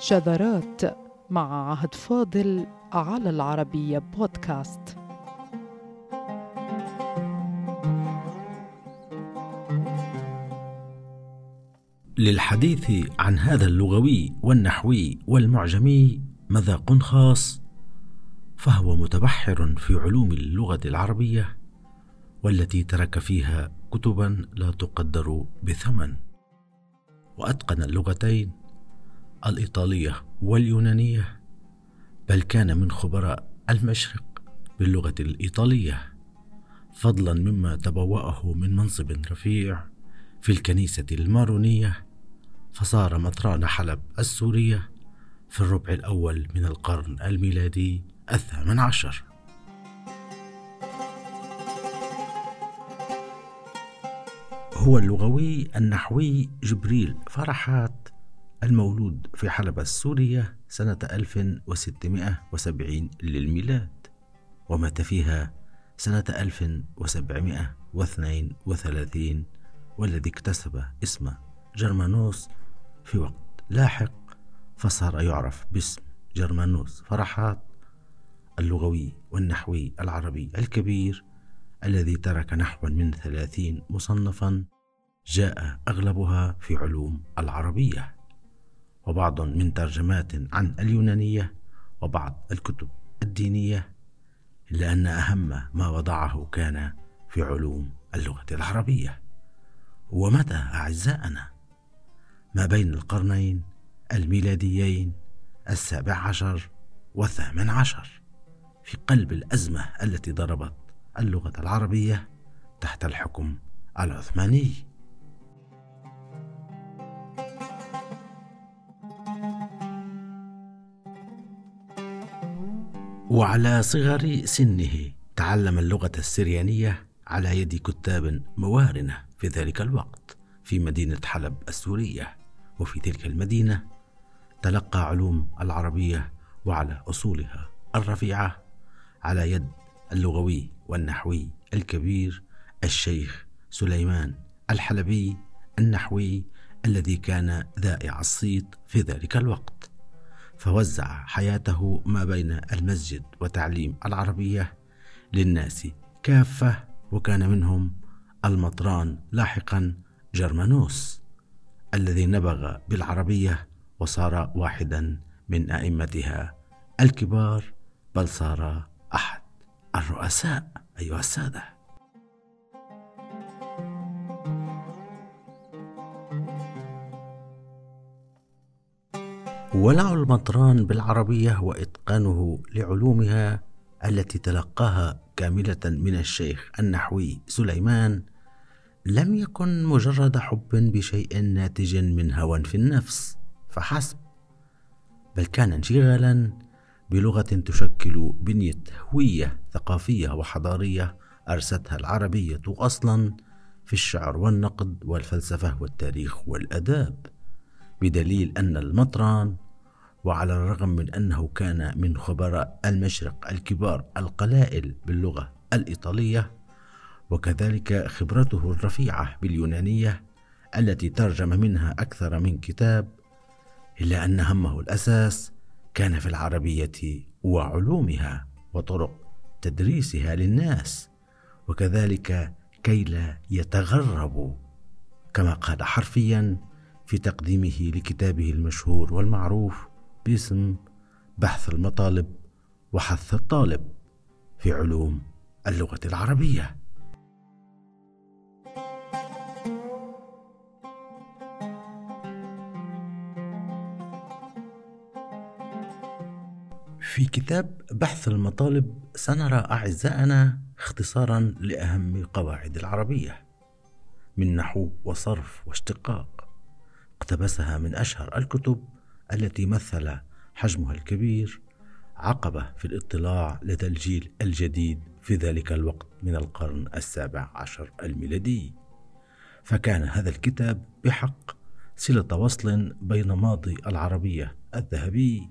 شذرات مع عهد فاضل على العربية بودكاست. للحديث عن هذا اللغوي والنحوي والمعجمي مذاق خاص فهو متبحر في علوم اللغة العربية والتي ترك فيها كتبا لا تقدر بثمن. وأتقن اللغتين. الإيطالية واليونانية بل كان من خبراء المشرق باللغة الإيطالية فضلا مما تبوأه من منصب رفيع في الكنيسة المارونية فصار مطران حلب السورية في الربع الأول من القرن الميلادي الثامن عشر. هو اللغوي النحوي جبريل فرحات المولود في حلب السورية سنة 1670 للميلاد ومات فيها سنة 1732 والذي اكتسب اسم جرمانوس في وقت لاحق فصار يعرف باسم جرمانوس فرحات اللغوي والنحوي العربي الكبير الذي ترك نحو من ثلاثين مصنفا جاء أغلبها في علوم العربية. وبعض من ترجمات عن اليونانية وبعض الكتب الدينية إلا أن أهم ما وضعه كان في علوم اللغة العربية. ومتى أعزائنا؟ ما بين القرنين الميلاديين السابع عشر والثامن عشر في قلب الأزمة التي ضربت اللغة العربية تحت الحكم العثماني. وعلى صغر سنه تعلم اللغة السريانية على يد كتاب موارنة في ذلك الوقت في مدينة حلب السورية. وفي تلك المدينة تلقى علوم العربية وعلى أصولها الرفيعة على يد اللغوي والنحوي الكبير الشيخ سليمان الحلبي النحوي الذي كان ذائع الصيت في ذلك الوقت. فوزع حياته ما بين المسجد وتعليم العربية للناس. كافة وكان منهم المطران لاحقا جرمانوس الذي نبغ بالعربية وصار واحدا من أئمتها الكبار بل صار أحد الرؤساء. أيها السادة. ولع المطران بالعربية وإتقانه لعلومها التي تلقاها كاملة من الشيخ النحوي سليمان لم يكن مجرد حب بشيء ناتج من هوى في النفس فحسب بل كان انشغالا بلغة تشكل بنية هوية ثقافية وحضارية أرستها العربية أصلا في الشعر والنقد والفلسفة والتاريخ والأداب بدليل أن المطران وعلى الرغم من أنه كان من خبراء المشرق الكبار القلائل باللغة الإيطالية وكذلك خبرته الرفيعة باليونانية التي ترجم منها أكثر من كتاب إلا أن همه الأساس كان في العربية وعلومها وطرق تدريسها للناس وكذلك كي لا يتغربوا كما قال حرفيا في تقديمه لكتابه المشهور والمعروف باسم بحث المطالب وحث الطالب في علوم اللغة العربية. في كتاب بحث المطالب سنرى أعزائنا اختصارا لأهم قواعد العربية. من نحو وصرف واشتقاق اقتبسها من أشهر الكتب التي مثل حجمها الكبير عقبة في الاطلاع لدى الجيل الجديد في ذلك الوقت من القرن السابع عشر الميلادي. فكان هذا الكتاب بحق صلة وصل بين ماضي العربية الذهبي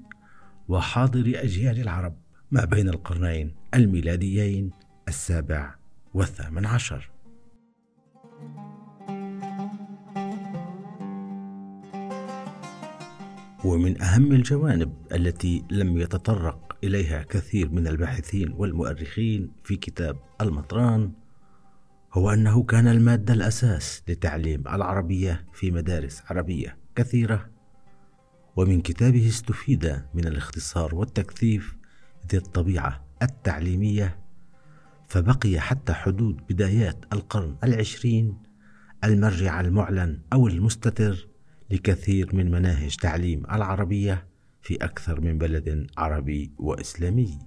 وحاضر أجيال العرب ما بين القرنين الميلاديين السابع والثامن عشر. ومن أهم الجوانب التي لم يتطرق إليها كثير من الباحثين والمؤرخين في كتاب المطران هو أنه كان المادة الأساس لتعليم العربية في مدارس عربية كثيرة. ومن كتابه استفيد من الاختصار والتكثيف ذي الطبيعة التعليمية فبقي حتى حدود بدايات القرن العشرين المرجع المعلن أو المستتر لكثير من مناهج تعليم العربية في أكثر من بلد عربي وإسلامي.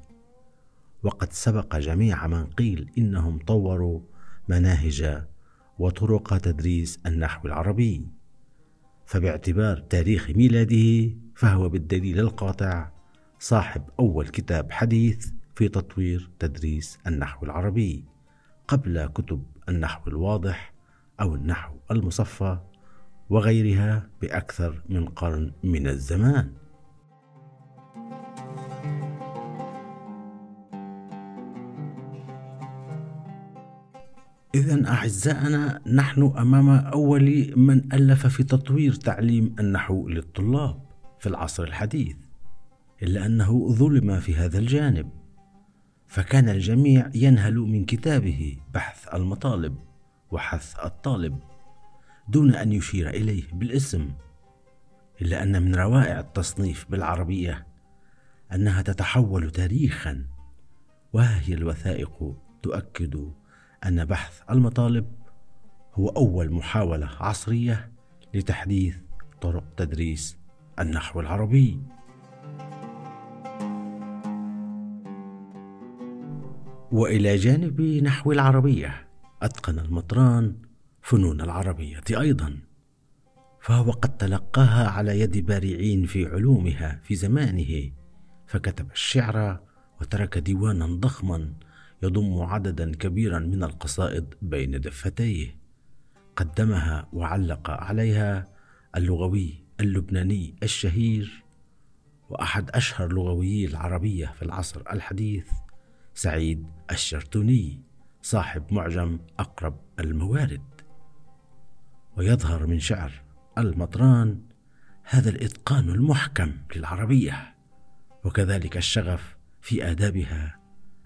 وقد سبق جميع من قيل إنهم طوروا مناهج وطرق تدريس النحو العربي. فباعتبار تاريخ ميلاده فهو بالدليل القاطع صاحب أول كتاب حديث في تطوير تدريس النحو العربي قبل كتب النحو الواضح أو النحو المصفى. وغيرها بأكثر من قرن من الزمان. إذا أعزائنا نحن أمام أول من ألف في تطوير تعليم النحو للطلاب في العصر الحديث إلا أنه ظلم في هذا الجانب. فكان الجميع ينهل من كتابه بحث المطالب وحث الطالب. دون أن يشير إليه بالاسم إلا أن من روائع التصنيف بالعربية أنها تتحول تاريخا. وهي الوثائق تؤكد أن بحث المطالب هو أول محاولة عصرية لتحديث طرق تدريس النحو العربي. وإلى جانب نحو العربية أتقن المطران فنون العربية أيضا. فهو قد تلقاها على يد بارعين في علومها في زمانه. فكتب الشعر وترك ديوانا ضخما يضم عددا كبيرا من القصائد بين دفتيه. قدمها وعلق عليها اللغوي اللبناني الشهير وأحد أشهر لغويي العربية في العصر الحديث سعيد الشرتوني صاحب معجم أقرب الموارد. ويظهر من شعر المطران هذا الإتقان المحكم للعربية وكذلك الشغف في آدابها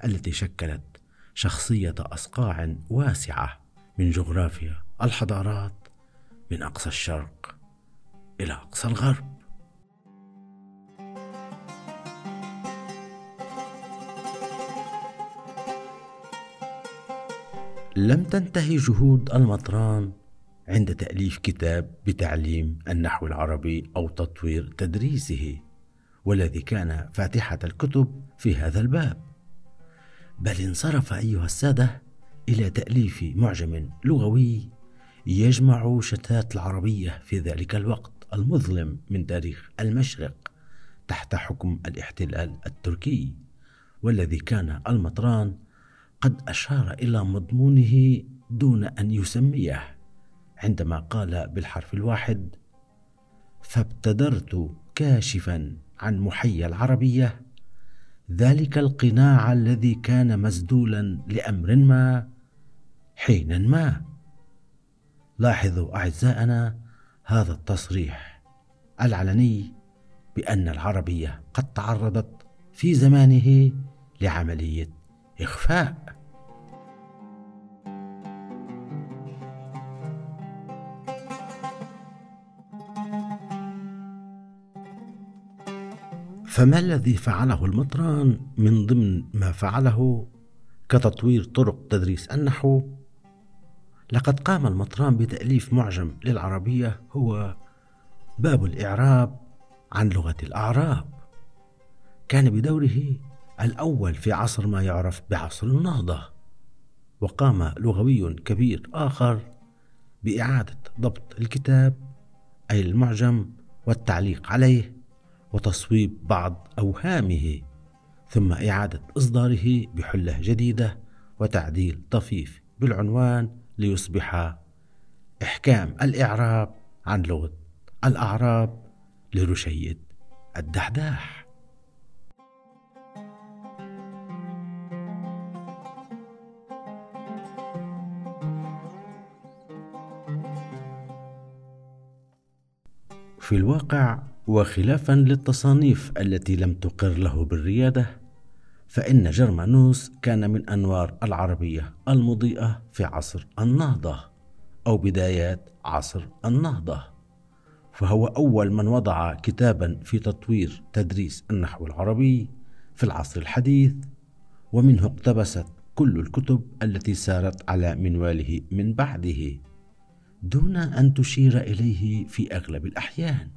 التي شكلت شخصية أصقاع واسعة من جغرافيا الحضارات من أقصى الشرق إلى أقصى الغرب. لم تنتهي جهود المطران عند تأليف كتاب بتعليم النحو العربي أو تطوير تدريسه والذي كان فاتحة الكتب في هذا الباب. بل انصرف أيها السادة إلى تأليف معجم لغوي يجمع شتات العربية في ذلك الوقت المظلم من تاريخ المشرق تحت حكم الاحتلال التركي والذي كان المطران قد أشار إلى مضمونه دون أن يسميه. عندما قال بالحرف الواحد فابتدرت كاشفا عن محيا العربية ذلك القناع الذي كان مسدولا لأمر ما حينا ما. لاحظوا أعزائنا هذا التصريح العلني بأن العربية قد تعرضت في زمانه لعملية إخفاء. فما الذي فعله المطران من ضمن ما فعله كتطوير طرق تدريس النحو؟ لقد قام المطران بتأليف معجم للعربية هو باب الإعراب عن لغة الأعراب. كان بدوره الأول في عصر ما يعرف بعصر النهضة وقام لغوي كبير آخر بإعادة ضبط الكتاب أي المعجم والتعليق عليه. وتصويب بعض أوهامه ثم إعادة إصداره بحلة جديدة وتعديل طفيف بالعنوان ليصبح إحكام الإعراب عن لغة الأعراب لرشيد الدحداح. في الواقع وخلافا للتصانيف التي لم تقر له بالريادة فإن جرمانوس كان من أنوار العربية المضيئة في عصر النهضة أو بدايات عصر النهضة. فهو أول من وضع كتابا في تطوير تدريس النحو العربي في العصر الحديث ومنه اقتبست كل الكتب التي سارت على منواله من بعده دون أن تشير إليه في أغلب الأحيان.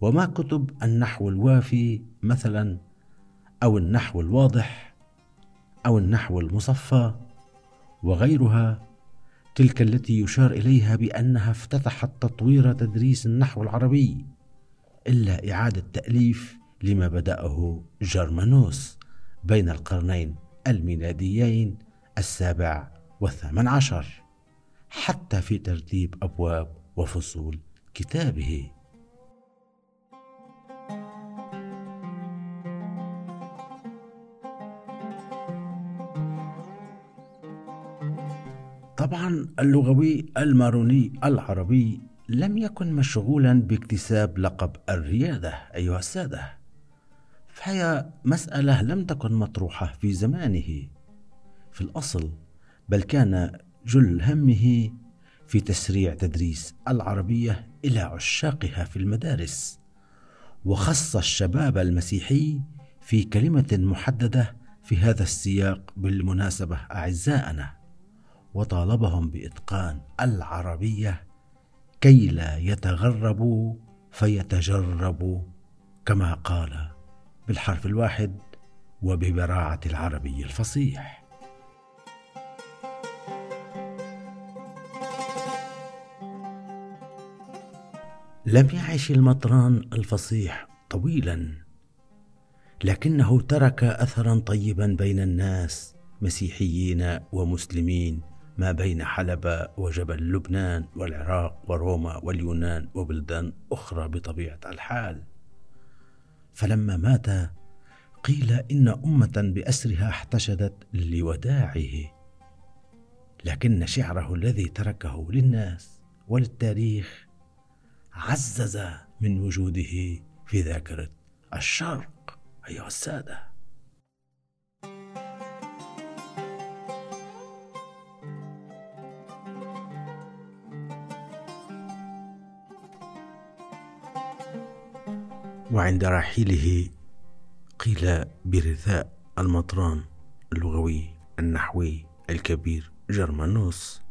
وما كتب النحو الوافي مثلا أو النحو الواضح أو النحو المصفى وغيرها تلك التي يشار إليها بأنها افتتحت تطوير تدريس النحو العربي إلا إعادة تأليف لما بدأه جرمانوس بين القرنين الميلاديين السابع والثامن عشر حتى في ترتيب أبواب وفصول كتابه. طبعا اللغوي الماروني العربي لم يكن مشغولا باكتساب لقب الرياده أيها السادة. فهي مسألة لم تكن مطروحة في زمانه. في الأصل بل كان جل همه في تسريع تدريس العربية إلى عشاقها في المدارس. وخص الشباب المسيحي في كلمة محددة في هذا السياق بالمناسبة أعزائنا. وطالبهم بإتقان العربية كي لا يتغربوا فيتجربوا كما قال بالحرف الواحد وببراعة العربي الفصيح. لم يعش المطران الفصيح طويلا لكنه ترك اثرا طيبا بين الناس مسيحيين ومسلمين. ما بين حلب وجبل لبنان والعراق وروما واليونان وبلدان أخرى بطبيعة الحال. فلما مات قيل إن أمة بأسرها احتشدت لوداعه لكن شعره الذي تركه للناس وللتاريخ عزز من وجوده في ذاكرة الشرق أيها السادة. وعند رحيله قيل برثاء المطران اللغوي النحوي الكبير جرمانوس.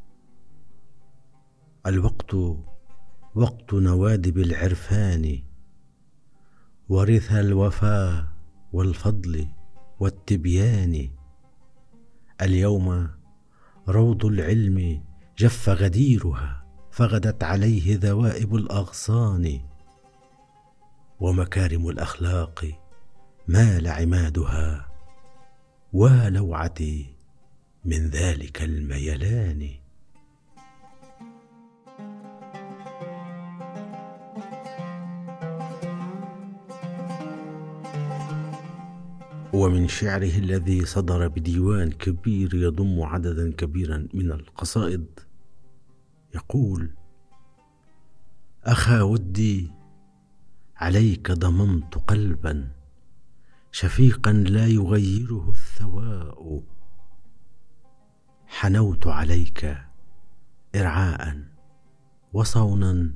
الوقت وقت نوادب العرفان ورث الوفاء والفضل والتبيان. اليوم روض العلم جف غديرها فغدت عليه ذوائب الأغصان. ومكارم الأخلاق مال عمادها ولوعتي من ذلك الميلان. ومن شعره الذي صدر بديوان كبير يضم عددا كبيرا من القصائد يقول أخا ودي عليك ضممت قلبا. شفيقا لا يغيره الثواء. حنوت عليك ارعاء وصونا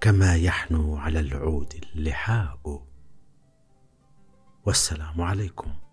كما يحنو على العود اللحاء. والسلام عليكم.